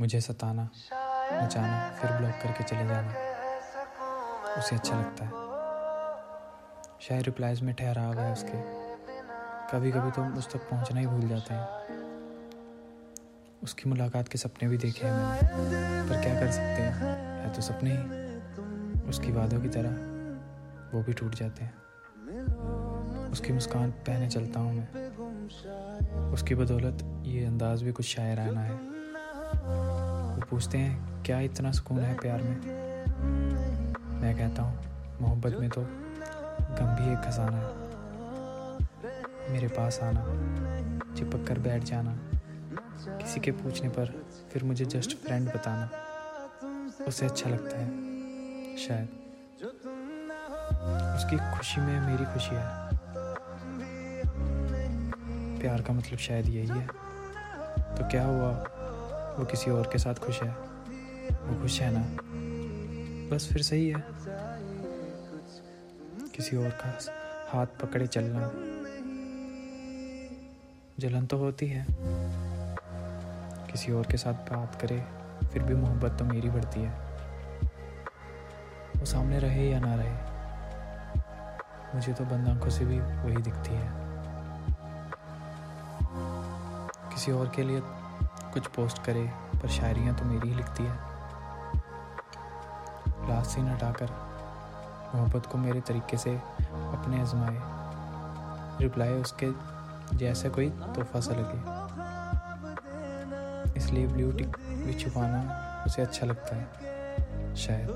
मुझे सताना नचाना फिर ब्लॉक करके चले जाना। उसे अच्छा लगता है। शायद रिप्लाइज में ठहराव है उसके। कभी कभी तो उस तक पहुँचना ही भूल जाते हैं। उसकी मुलाकात के सपने भी देखे हैं मैंने। पर क्या कर सकते हैं? है तो सपने ही। उसकी वादों की तरह वो भी टूट जाते हैं। उसकी मुस्कान पहने चलता हूँ मैं। उसकी बदौलत ये अंदाज भी कुछ शायराना है। वो पूछते हैं, क्या इतना सुकून है प्यार में? मैं कहता हूँ, मोहब्बत में तो गम भी एक खजाना है। मेरे पास आना, चिपक कर बैठ जाना, किसी के पूछने पर फिर मुझे जस्ट फ्रेंड बताना, उसे अच्छा लगता है, शायद। उसकी खुशी में मेरी खुशी है। प्यार का मतलब शायद यही है। तो क्या हुआ? वो किसी और के साथ खुश है। वो खुश है ना? बस फिर सही है। किसी और का हाथ पकड़े चलना। जलन तो होती है। किसी और के साथ बात करे, फिर भी मोहब्बत तो मेरी बढ़ती है। वो सामने रहे या ना रहे, मुझे तो बंद आँखों से भी वही दिखती है। किसी और के लिए कुछ पोस्ट करे, पर शायरियाँ तो मेरी ही लिखती है। लास्ट सीन हटाकर मोहब्बत को मेरे तरीके से अपने आजमाए। रिप्लाई उसके जैसे कोई तोहफा सा लगे। इसलिए ब्लू टिक भी छुपाना उसे अच्छा लगता है, शायद।